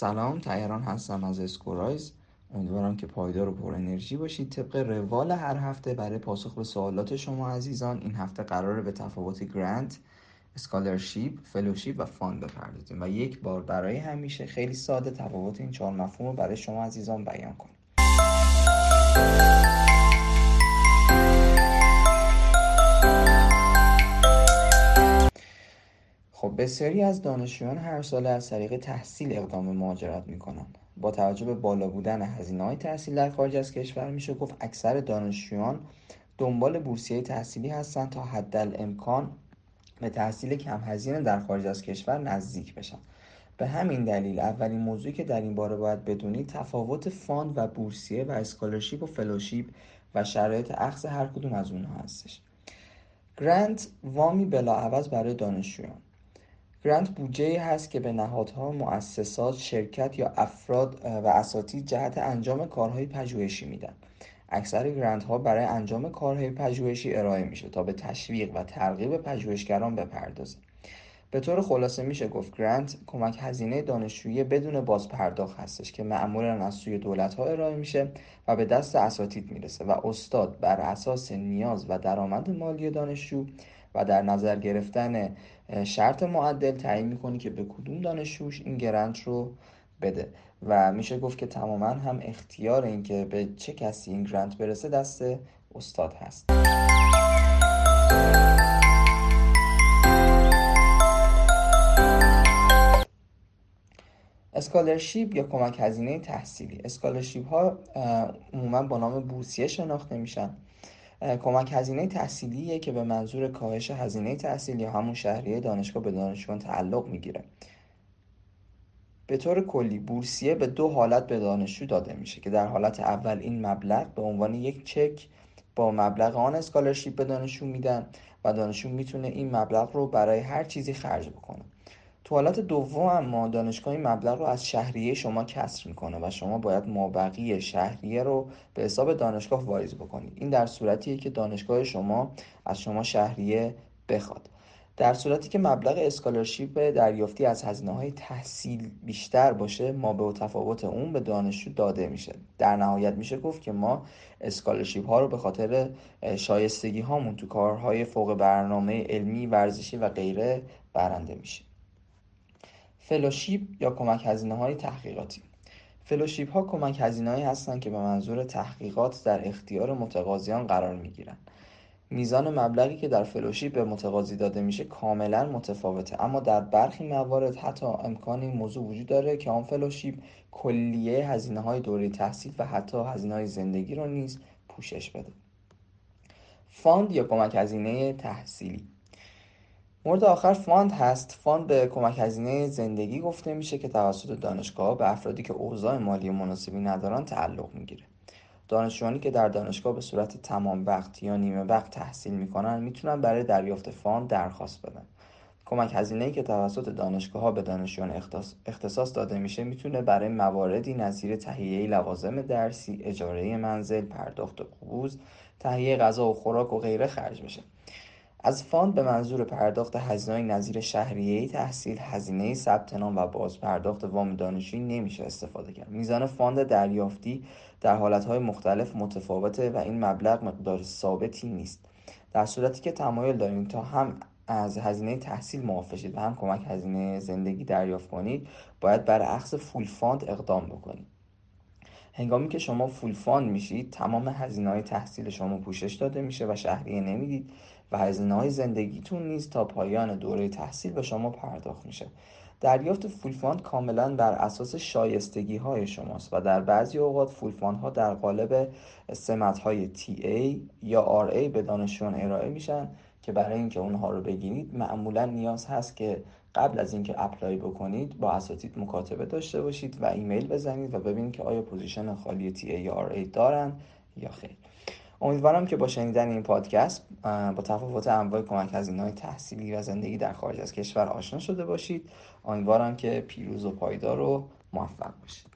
سلام تهران هستم از اسکورایز. امیدوارم که پایدار و پر انرژی باشید. طبق روال هر هفته برای پاسخ به سوالات شما عزیزان این هفته قراره به تفاوت grant scholarship، fellowship و fund بپردازیم. و یک بار برای همیشه خیلی ساده تفاوت این چهار مفهوم رو برای شما عزیزان بیان کنیم. بسیاری از دانشجویان هر ساله از طریق تحصیل اقدام به مهاجرت می‌کنند. با توجه به بالا بودن هزینه های تحصیل در خارج از کشور میشه گفت اکثر دانشجویان دنبال بورسیه تحصیلی هستند تا حدالامکان به تحصیل کم هزینه در خارج از کشور نزدیک بشن. به همین دلیل اولین موضوعی که در این باره باید بدونید تفاوت fund و بورسیه و scholarship و fellowship و شرایط اخذ هر کدوم از اونها هستش. گرانت وامی بلاعوض برای دانشجویان. گرانت بودجه هست که به نهادها، مؤسسات، شرکت یا افراد و اساتید جهت انجام کارهای پژوهشی میدن. اکثر گرانت ها برای انجام کارهای پژوهشی ارائه میشه تا به تشویق و ترغیب پژوهشگران بپردازه. به طور خلاصه میشه گفت گرانت کمک هزینه دانشجویی بدون بازپرداخت هستش که معمولا از سوی دولت ها ارائه میشه و به دست اساتید می‌رسه و استاد بر اساس نیاز و درآمد مالی دانشجو و در نظر گرفتن شرط معدل تعیین می‌کنی که به کدوم دانشجوش این گرنت رو بده. و میشه گفت که تماما هم اختیار این که به چه کسی این گرانت برسه دست استاد هست. scholarship یا کمک هزینه تحصیلی. scholarship ها عموما با نام بورسیه شناخته میشن. کمک هزینه تحصیلیه که به منظور کاهش هزینه تحصیلی یا همون شهریه دانشگاه به دانشجویان تعلق می‌گیره. به طور کلی بورسیه به دو حالت به دانشجو داده میشه که در حالت اول این مبلغ به عنوان یک چک با مبلغ آن scholarship به دانشجو میدن و دانشجو می‌تونه این مبلغ رو برای هر چیزی خرج بکنه. تو حالت دوم اما دانشگاه این مبلغ رو از شهریه شما کسر می‌کنه و شما باید مابقی شهریه رو به حساب دانشگاه واریز بکنید این در صورتیه که دانشگاه شما از شما شهریه بخواد. در صورتی که مبلغ scholarship دریافتی از هزینه های تحصیل بیشتر باشه مابه‌التفاوت اون به دانشجو داده میشه. در نهایت میشه گفت که ما scholarship ها رو به خاطر شایستگی هامون تو کارهای فوق برنامه علمی ورزشی و غیره برنده میشه fellowship یا کمک هزینه های تحقیقاتی. fellowship ها کمک هزینه هایی هستند که به منظور تحقیقات در اختیار متقاضیان قرار می گیرند. میزان مبلغی که در fellowship به متقاضی داده میشه کاملا متفاوته اما در برخی موارد حتی امکان این موضوع وجود داره که آن fellowship کلیه هزینه های دوره تحصیل و حتی هزینه های زندگی رو نیز پوشش بده. fund یا کمک هزینه تحصیلی. مورد آخر fund هست. fund به کمک هزینه زندگی گفته میشه که توسط دانشگاه به افرادی که اوضاع مالی مناسبی ندارن تعلق می‌گیره. دانشجوانی که در دانشگاه به صورت تمام وقت یا نیمه وقت تحصیل می‌کنن می‌تونن برای دریافت fund درخواست بدن. کمک هزینه که توسط دانشگاه ها به دانشجویان اختصاص داده میشه می‌تونه برای مواردی نظیر تهیه لوازم درسی، اجاره منزل، پرداخت قبوض، تهیه غذا و خوراک و غیره خرج بشه. از fund به منظور پرداخت هزینه‌های نظیر شهریه تحصیل، هزینه ثبت نام و باز پرداخت وام دانشجویی نمیشه استفاده کرد. میزان fund دریافتی در حالتهای مختلف متفاوته و این مبلغ مقدار ثابتی نیست. در صورتی که تمایل داریم تا هم از هزینه تحصیل معاف و هم کمک هزینه زندگی دریافت کنید باید برای اخذ full fund اقدام بکنید هنگامی که شما full fund میشید تمام هزینه های تحصیل شما پوشش داده میشه و شهریه نمی‌دید و هزینه های زندگیتون نیز تا پایان دوره تحصیل به شما پرداخت میشه. دریافت full fund کاملا بر اساس شایستگی های شماست و در بعضی اوقات full fund ها در قالب سمت های TA یا RA به دانشجویان ارائه میشن که برای اینکه اونها رو بگیرید معمولا نیاز هست که قبل از اینکه apply بکنید با اساتید مکاتبه داشته باشید و ایمیل بزنید و ببینید که آیا position خالی TA یا RA دارن یا خیر. امیدوارم که با شنیدن این پادکست با تفاوت انواع کمک هزینه های تحصیلی و زندگی در خارج از کشور آشنا شده باشید. امیدوارم که پیروز و پایدار و موفق باشید.